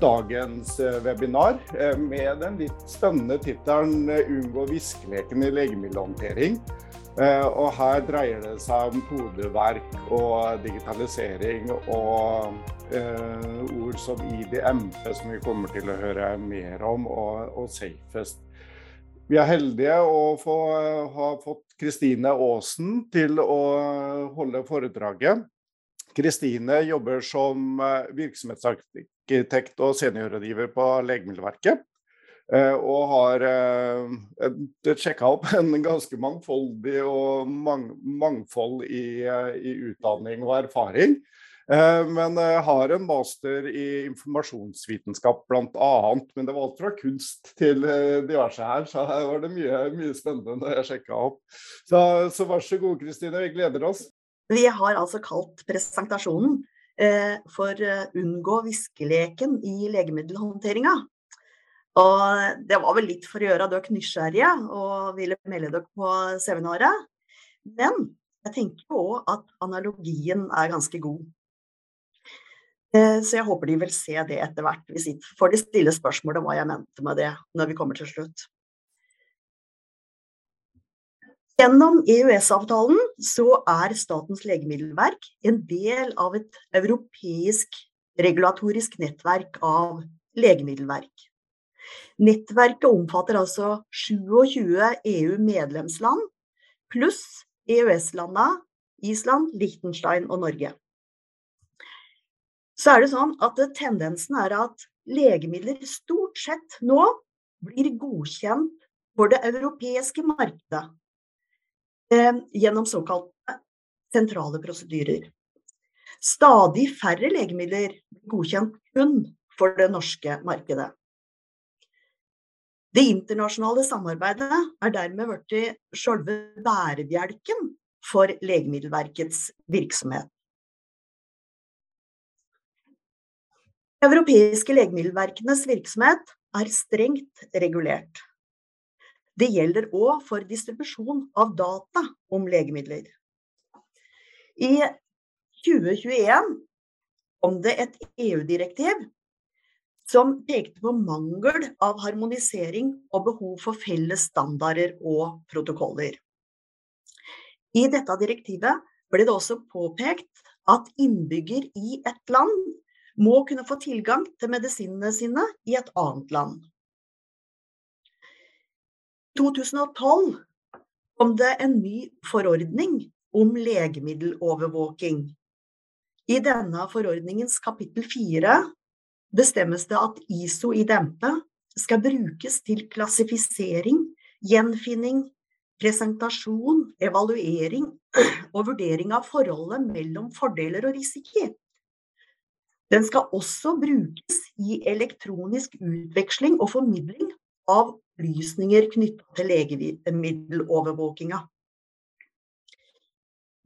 dagens eh, webinar eh, med den litt spennende tittelen 'Unngå viskeleken i legemiddelhåndtering'. Og her dreier det seg om kodeverk og digitalisering og eh, ord som IDMP, som vi kommer til å høre mer om, og, og Safest. Vi er heldige å få, ha fått Kristine Aasen til å holde foredraget. Kristine jobber som eh, virksomhetsarkitekt og seniorrådgiver på Legemiddelverket. Eh, og har eh, sjekka opp en ganske mangfoldig og mang, mangfold i, i, utdanning og erfaring. Men har en master i informasjonsvitenskap bl.a. Men det var alt fra kunst til diverse her, så her var det mye, mye spennende jeg sjekka opp. Så, så vær så god, Kristine. Vi gleder oss. Vi har altså kalt presentasjonen eh, for uh, 'Unngå viskeleken i legemiddelhåndteringa'. Og det var vel litt for å gjøre dere nysgjerrige og ville melde dere på seminaret. Men jeg tenker òg at analogien er ganske god. Eh, så jeg håper de vil se det etter hvert. Hvis de får de stille spørsmål om hva jeg mente med det når vi kommer til slutt. Gjennom EØS-avtalen så er Statens legemiddelverk en del av et europeisk regulatorisk nettverk av legemiddelverk. Nettverket omfatter altså 27 EU-medlemsland pluss EØS-landa Island, Liechtenstein og Norge. Så er det sånn at tendensen er at legemidler stort sett nå blir godkjent for det europeiske markedet gjennom såkalte sentrale prosedyrer. Stadig færre legemidler godkjent kun for det norske markedet. Det internasjonale samarbeidet er dermed blitt selve bærebjelken for Legemiddelverkets virksomhet. Europeiske legemiddelverkenes virksomhet er strengt regulert. Det gjelder òg for distribusjon av data om legemidler. I 2021 kom det et EU-direktiv som pekte på mangel av harmonisering og behov for felles standarder og protokoller. I dette direktivet ble det også påpekt at innbygger i et land må kunne få tilgang til medisinene sine i et annet land. 2012 kom det en ny forordning om legemiddelovervåking. I denne forordningens kapittel 4 bestemmes det at ISO i dempe skal brukes til klassifisering, gjenfinning, presentasjon, evaluering og vurdering av forholdet mellom fordeler og risiko. Den skal også brukes i elektronisk utveksling og formidling av opplysninger knytta til legemiddelovervåkinga.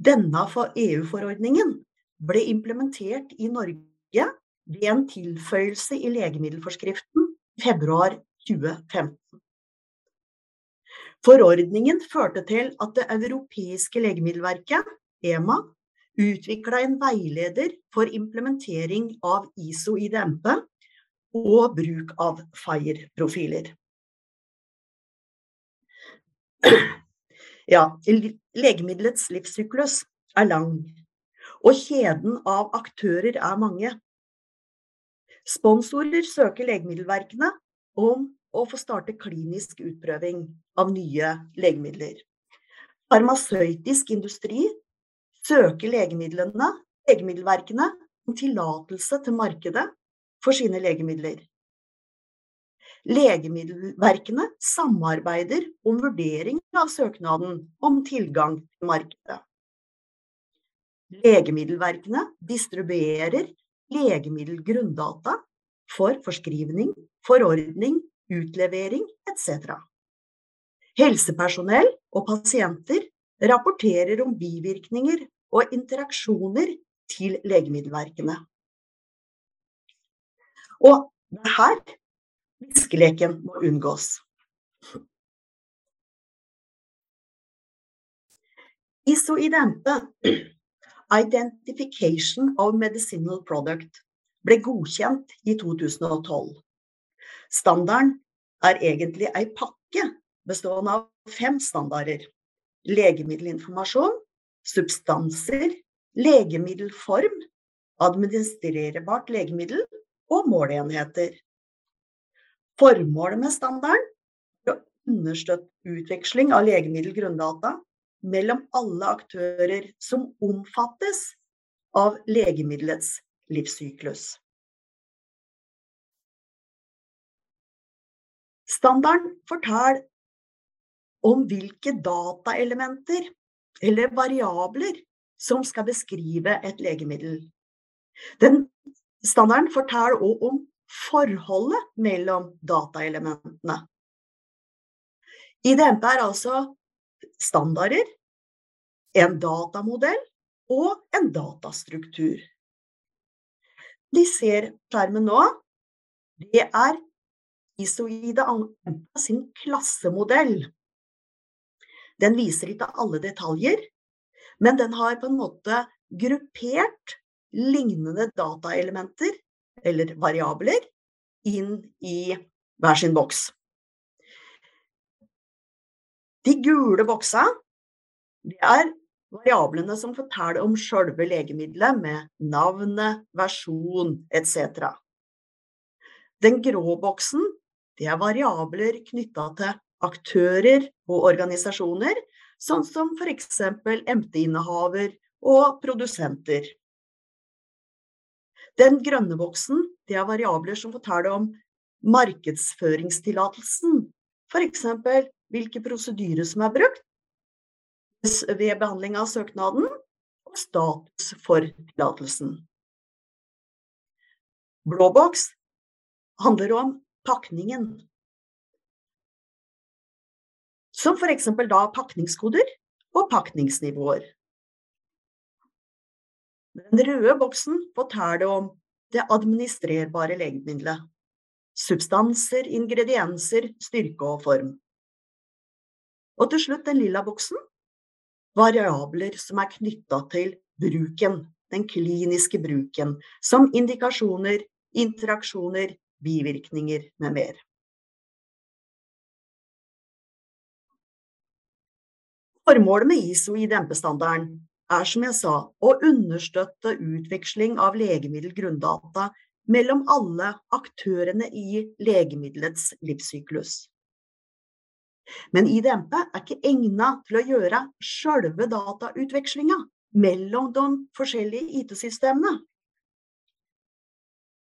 Denne EU-forordningen ble implementert i Norge ved en tilføyelse i legemiddelforskriften i februar 2015. Forordningen førte til at det europeiske legemiddelverket, EMA, utvikla en veileder for implementering av ISO-IDMP og bruk av FIRE-profiler. Ja, legemiddelets livssyklus er lang, og kjeden av aktører er mange. Sponsorer søker legemiddelverkene om å få starte klinisk utprøving av nye legemidler. Farmasøytisk industri søker legemidlene, legemiddelverkene om tillatelse til markedet for sine legemidler. Legemiddelverkene samarbeider om vurdering av søknaden om tilgang til markedet. Legemiddelverkene distribuerer legemiddelgrunndata for forskrivning, forordning, utlevering etc. Helsepersonell og pasienter rapporterer om bivirkninger og interaksjoner til legemiddelverkene. Og her Viskeleken må unngås. ISO-IDENTE, Identification of Medicinal Product ble godkjent i 2012. Standarden er egentlig ei pakke bestående av fem standarder. Legemiddelinformasjon, substanser, legemiddelform, administrerbart legemiddel og måleenheter. Formålet med standarden er å understøtte utveksling av legemiddelgrunndata mellom alle aktører som omfattes av legemiddelets livssyklus. Standarden forteller om hvilke dataelementer eller variabler som skal beskrive et legemiddel. Den standarden forteller òg om forholdet mellom dataelementene. IDMP er altså standarder, en datamodell og en datastruktur. De ser skjermen nå. Det er isoide sin klassemodell. Den viser ikke alle detaljer, men den har på en måte gruppert lignende dataelementer, eller variabler, inn i hver sin boks. De gule boksa, det er variablene som forteller om sjølve legemiddelet, med navnet, versjon etc. Den grå boksen, det er variabler knytta til aktører og organisasjoner, sånn som f.eks. MT-innehaver og produsenter. Den grønne boksen, det er variabler som forteller om markedsføringstillatelsen, f.eks. hvilke prosedyrer som er brukt ved behandling av søknaden, og status for tillatelsen. Blå boks handler om pakningen. Som f.eks. da pakningskoder og pakningsnivåer. Den røde boksen forteller om det administrerbare legemiddelet. Substanser, ingredienser, styrke og form. Og til slutt den lilla boksen. Variabler som er knytta til bruken, den kliniske bruken, som indikasjoner, interaksjoner, bivirkninger med mer. Formålet med ISO i dempestandarden er som jeg sa å understøtte utveksling av legemiddelgrunndata mellom alle aktørene i legemiddelets livssyklus. Men IDMP er ikke egnet til å gjøre sjølve datautvekslinga mellom de forskjellige IT-systemene.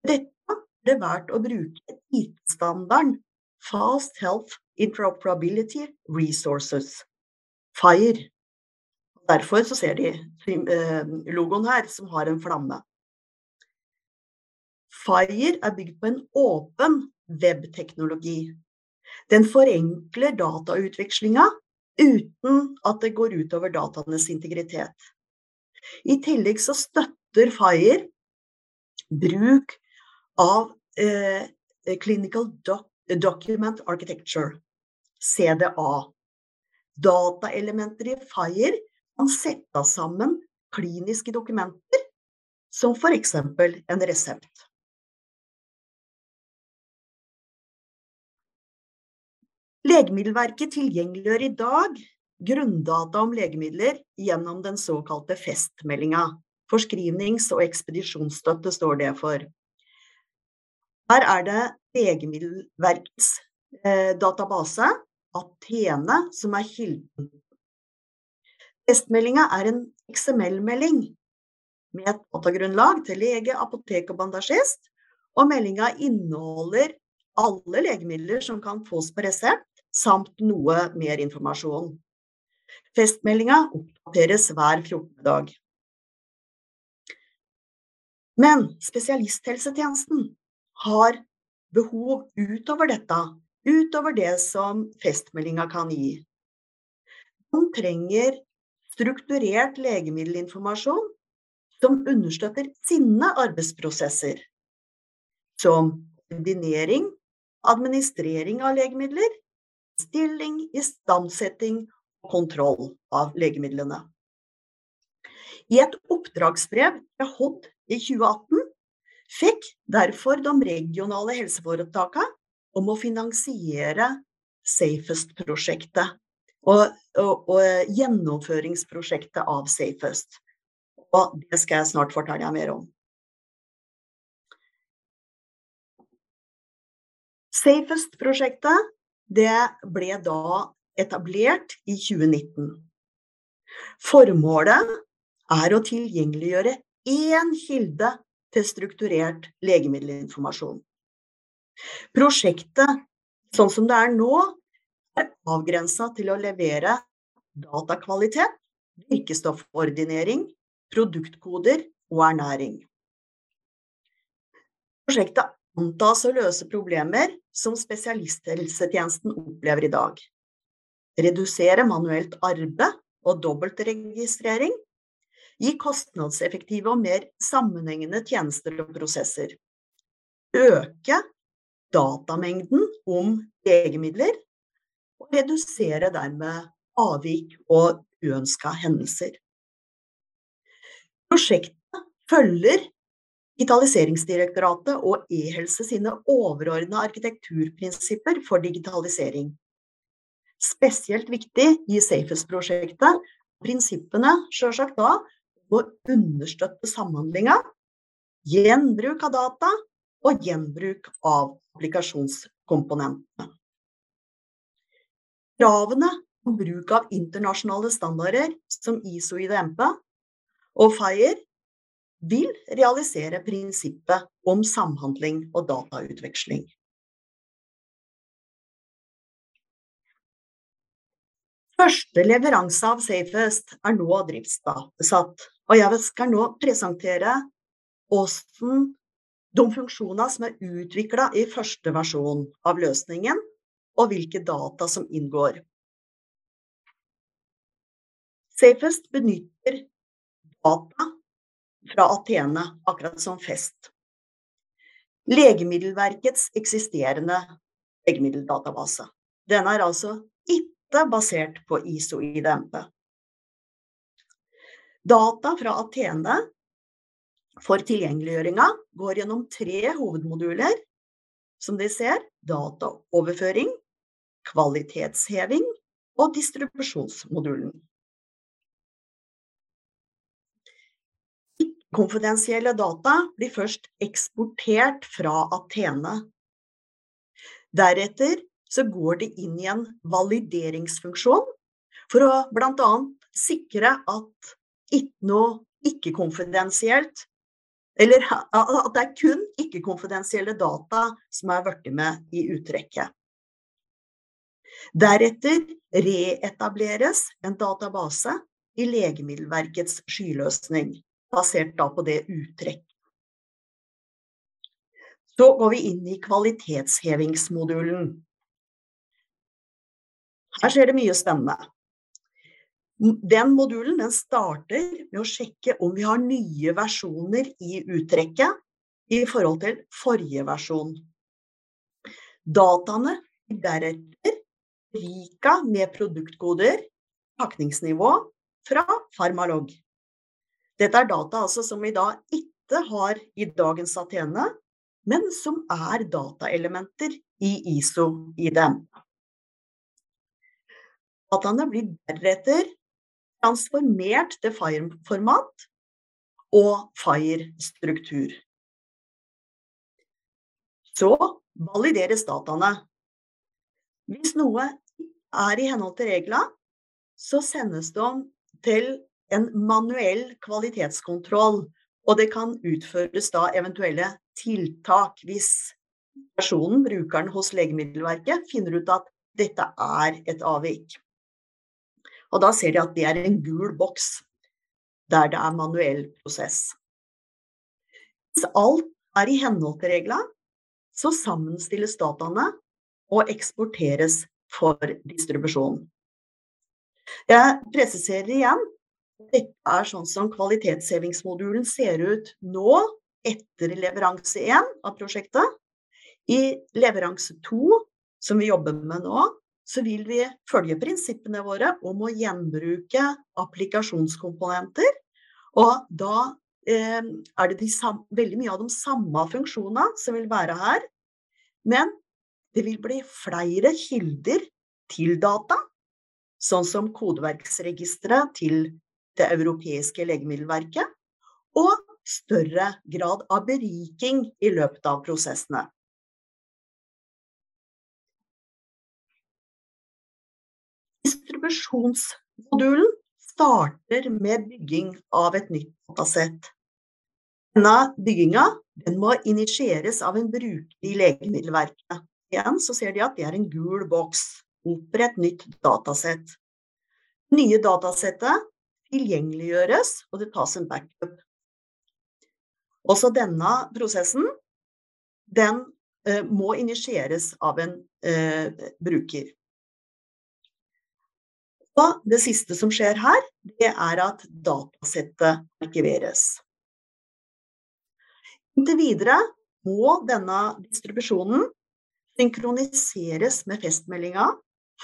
Dette er det verdt å bruke IT-standarden Fast Health Interoperability Resources, FIRE, Derfor så ser de eh, logoen her, som har en flamme. Fire er bygd på en åpen webteknologi. Den forenkler datautvekslinga uten at det går utover dataenes integritet. I tillegg så støtter Fire bruk av eh, Clinical Document Architecture, CDA. Dataelementer i Fire kan sette sammen kliniske dokumenter, som f.eks. en resept. Legemiddelverket tilgjengeliggjør i dag grunndata om legemidler gjennom den såkalte festmeldinga. Forskrivnings- og ekspedisjonsstøtte står det for. Her er det Legemiddelverkets eh, database, Atene, som er kilden Testmeldinga er en XML-melding med et datagrunnlag til lege, apotek og bandasjist, og meldinga inneholder alle legemidler som kan fås på resept, samt noe mer informasjon. Festmeldinga oppdateres hver 14. dag. Men spesialisthelsetjenesten har behov utover dette, utover det som festmeldinga kan gi. De trenger strukturert legemiddelinformasjon som understøtter sine arbeidsprosesser, som ordinering, administrering av legemidler, stilling, istandsetting og kontroll av legemidlene. I et oppdragsbrev fra HOD i 2018 fikk derfor de regionale helseforetakene om å finansiere Safest-prosjektet og, og, og, gjennomføringsprosjektet av Safest. Og det skal jeg snart fortelle deg mer om. Safest-prosjektet det ble da etablert i 2019. Formålet er å tilgjengeliggjøre én kilde til strukturert legemiddelinformasjon. Prosjektet, sånn som det er nå, er avgrensa til å levere datakvalitet, virkestoffordinering, produktkoder og ernæring. Prosjektet antas å løse problemer som spesialisthelsetjenesten opplever i dag. Redusere manuelt arbeid og dobbeltregistrering. Gi kostnadseffektive og mer sammenhengende tjenester og prosesser. Øke datamengden om legemidler. Og redusere dermed avvik og uønska hendelser. Prosjektet følger Digitaliseringsdirektoratet og e-helse sine overordna arkitekturprinsipper for digitalisering. Spesielt viktig i Safest-prosjektet prinsippene sjølsagt da å understøtte samhandlinga, gjenbruk av data og gjenbruk av applikasjonskomponentene. Kravene om bruk av internasjonale standarder som ISO IDMP og FIRE vil realisere prinsippet om samhandling og datautveksling. Første leveranse av Safest er nå driftssatt, og jeg skal nå presentere hvordan de funksjonene som er utvikla i første versjon av løsningen, og hvilke data som inngår. Safest benytter data fra Atene, akkurat som Fest. Legemiddelverkets eksisterende legemiddeldatabase. Den er altså ikke basert på ISO-IDMP. Data fra Atene for tilgjengeliggjøringa går gjennom tre hovedmoduler, som de ser dataoverføring, kvalitetsheving og distribusjonsmodulen. Konfidensielle data blir først eksportert fra Atene. Deretter så går det inn i en valideringsfunksjon for å bl.a. sikre at ikke noe ikke-konfidensielt Eller at det er kun ikke-konfidensielle data som er blitt med i uttrekket. Deretter reetableres en database i Legemiddelverkets skyløsning basert da på det uttrekk. Så går vi inn i kvalitetshevingsmodulen. Her skjer det mye spennende. Den modulen den starter med å sjekke om vi har nye versjoner i uttrekket i forhold til forrige versjon. Dataene deretter berika med produktkoder, pakningsnivå, fra Farmalog. Dette er data altså som vi da ikke har i dagens Atene, men som er dataelementer i ISO-IDM. Dataene blir deretter transformert til FIRE-format og FIRE-struktur. Så valideres dataene. Hvis noe er i henhold til reglene, så sendes de til en manuell kvalitetskontroll. Og det kan utføres da eventuelle tiltak hvis personen, brukeren hos Legemiddelverket, finner ut at dette er et avvik. Og da ser de at det er en gul boks der det er manuell prosess. Hvis alt er i henhold til reglene, så sammenstilles dataene og eksporteres for distribusjon. Jeg presiserer igjen dette er sånn som kvalitetshevingsmodulen ser ut nå, etter leveranse 1 av prosjektet. I leveranse 2, som vi jobber med nå, så vil vi følge prinsippene våre om å gjenbruke applikasjonskomponenter. Og da eh, er det de veldig mye av de samme funksjonene som vil være her. Men det vil bli flere kilder til data, sånn som kodeverksregisteret til det europeiske legemiddelverket, og større grad av beriking i løpet av prosessene. Distribusjonsmodulen starter med bygging av et nytt datasett. Denne bygginga den må initieres av en bruker i Legemiddelverket. Igjen så ser de at det er en gul boks. Opprett nytt datasett. Nye datasettet tilgjengeliggjøres, og det tas en backup. Også denne prosessen den eh, må initieres av en eh, bruker. Og det siste som skjer her, det er at datasettet arkiveres. Inntil videre må denne distribusjonen synkroniseres med festmeldinga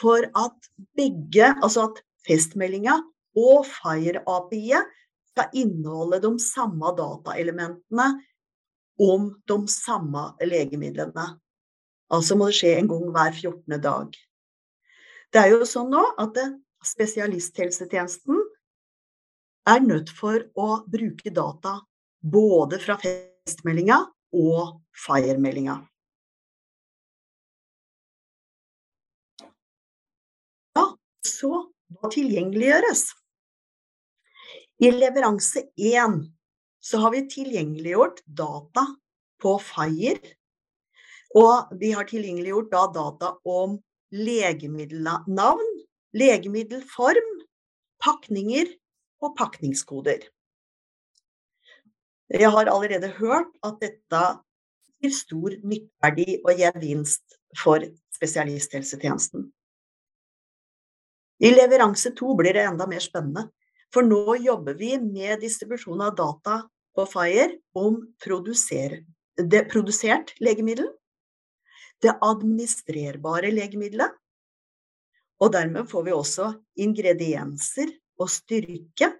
for at begge, altså at festmeldinga og FIRE-API-et skal inneholde de samme dataelementene om de samme legemidlene. Altså må det skje en gang hver 14. dag. Det er jo sånn nå at spesialisthelsetjenesten er nødt for å bruke data både fra festmeldinga og FIRE-meldinga. Så hva tilgjengeliggjøres? I leveranse 1 så har vi tilgjengeliggjort data på FIRE. Og vi har tilgjengeliggjort da data om legemiddelnavn, legemiddelform, pakninger og pakningskoder. Jeg har allerede hørt at dette gir stor nytteverdi og gevinst for spesialisthelsetjenesten. I leveranse to blir det enda mer spennende, for nå jobber vi med distribusjon av data på Fire om det produsert legemiddel, det administrerbare legemiddelet og dermed får vi også ingredienser og styrke,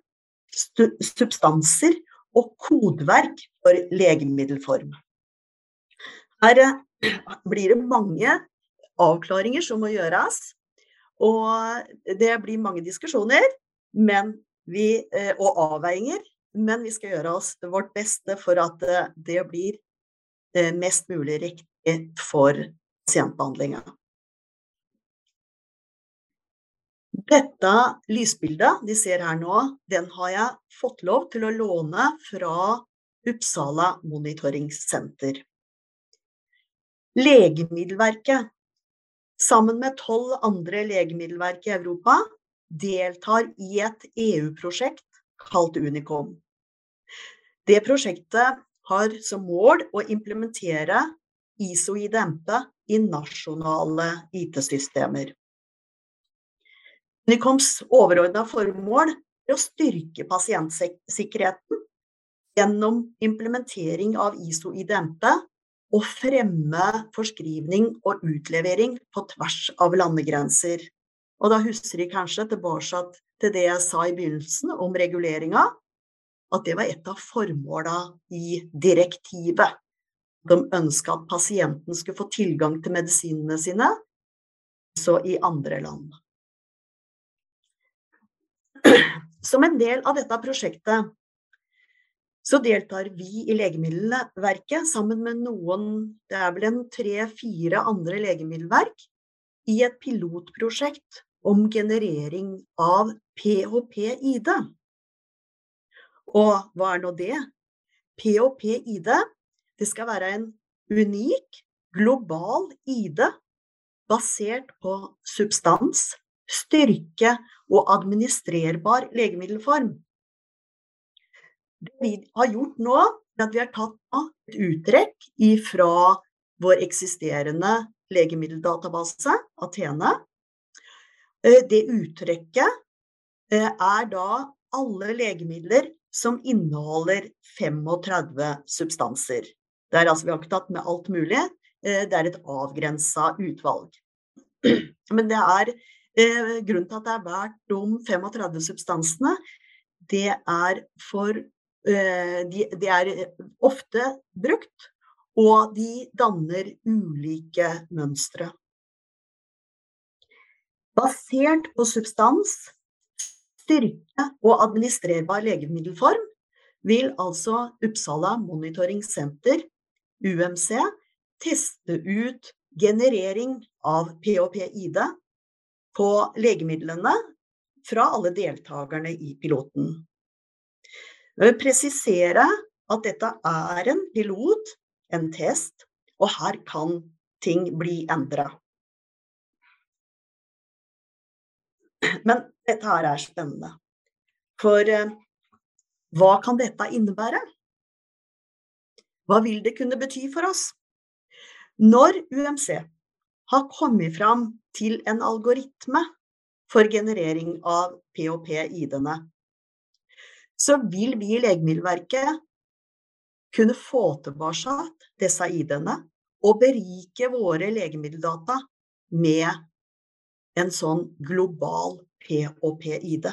substanser og kodeverk for legemiddelform. Her eh, blir det mange avklaringer som må gjøres, og det blir mange diskusjoner vi, eh, og avveininger. Men vi skal gjøre oss vårt beste for at eh, det blir mest mulig riktig for pasientbehandlinga. Dette lysbildet de ser her nå, den har jeg fått lov til å låne fra Uppsala monitoringssenter. Legemiddelverket, sammen med tolv andre legemiddelverk i Europa, deltar i et EU-prosjekt kalt Unicom. Det prosjektet har som mål å implementere ISO-IDMP i nasjonale IT-systemer. Unicoms overordna formål er å styrke pasientsikkerheten gjennom implementering av ISO i Og fremme forskrivning og utlevering på tvers av landegrenser. Og da husker de kanskje tilbake til det jeg sa i begynnelsen om reguleringa, at det var et av formåla i direktivet. De ønska at pasienten skulle få tilgang til medisinene sine, så i andre land. Som en del av dette prosjektet så deltar vi i Legemiddelverket sammen med noen, det er vel en tre-fire andre legemiddelverk, i et pilotprosjekt om generering av PHP-ID. Og hva er nå det? PHP-ID det skal være en unik, global ID basert på substans, styrke og administrerbar legemiddelform. Det vi har gjort nå, er at vi har tatt et uttrekk fra vår eksisterende legemiddeldatabase, Atene. Eh, det uttrekket eh, er da alle legemidler som inneholder 35 substanser. Er, altså, vi har ikke tatt med alt mulig, eh, det er et avgrensa utvalg. Men det er grunnen til at det er valgt de 35 substansene, det er for de, de er ofte brukt, og de danner ulike mønstre. Basert på substans, styrke og administrerbar legemiddelform vil altså Uppsala Monitoring Center, UMC, teste ut generering av PHP-ID på legemidlene fra alle deltakerne i piloten. Jeg vil presisere at dette er en pilot, en test, og her kan ting bli endra. Men dette her er spennende. For eh, hva kan dette innebære? Hva vil det kunne bety for oss? Når UMC har kommet fram til en algoritme for generering av PHP-ID-ene, så vil vi i Legemiddelverket kunne få tilbake disse ID-ene og berike våre legemiddeldata med en sånn global POP-ID.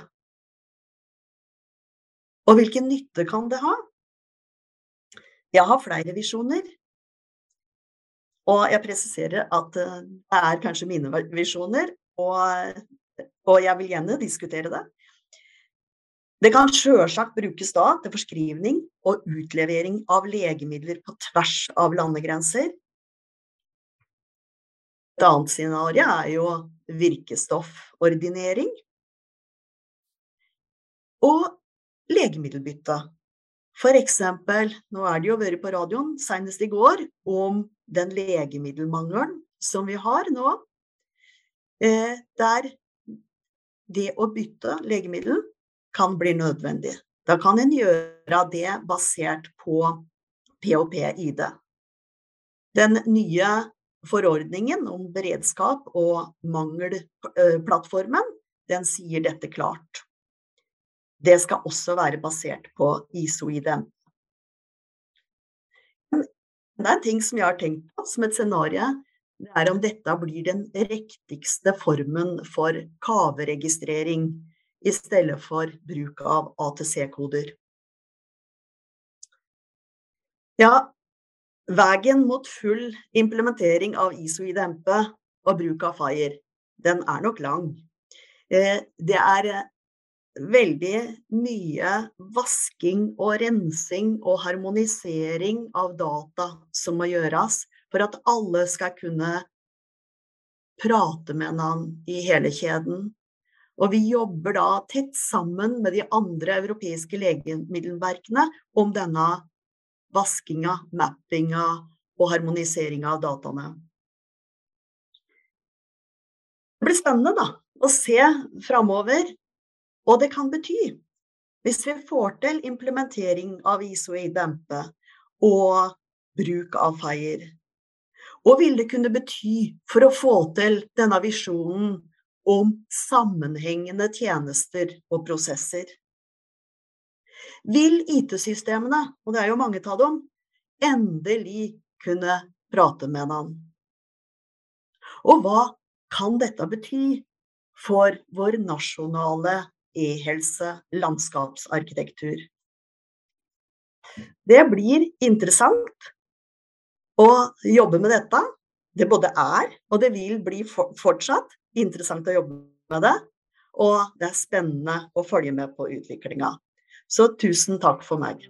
Og hvilken nytte kan det ha? Jeg har flere visjoner. Og jeg presiserer at eh, det er kanskje mine visjoner, og, og jeg vil gjerne diskutere det. Det kan sjølsagt brukes da til forskrivning og utlevering av legemidler på tvers av landegrenser. Et annet scenario er jo virkestoffordinering. Og legemiddelbytte. For eksempel, nå er det jo vært på radioen senest i går om den legemiddelmangelen som vi har nå. Eh, der det å bytte legemiddel kan bli nødvendig. Da kan en gjøre det basert på POP-ID. Den nye forordningen om beredskap og mangelplattformen, den sier dette klart. Det skal også være basert på ISO-ID. Det er en ting som jeg har tenkt på som et scenario. Det er om dette blir den riktigste formen for kaveregistrering i stedet for bruk av ATC-koder. Ja, veien mot full implementering av ISO-ID-MP og bruk av FIRE, den er nok lang. Eh, det er veldig mye vasking og rensing og harmonisering av data som må gjøres for at alle skal kunne prate med hverandre i hele kjeden. Og vi jobber da tett sammen med de andre europeiske legemiddelverkene om denne vaskinga, mappinga og harmoniseringa av dataene. Det blir spennende da, å se framover hva det kan bety, hvis vi får til implementering av ISO i dempe og bruk av FIRE, og vil det kunne bety for å få til denne visjonen om sammenhengende tjenester og prosesser? Vil IT-systemene, og det er jo mange av dem, endelig kunne prate med hverandre? Og hva kan dette bety for vår nasjonale e-helse, landskapsarkitektur. Det blir interessant å jobbe med dette. Det både er, og det vil bli fortsatt interessant å jobbe med det. Og det er spennende å følge med på utviklinga. Så tusen takk for meg.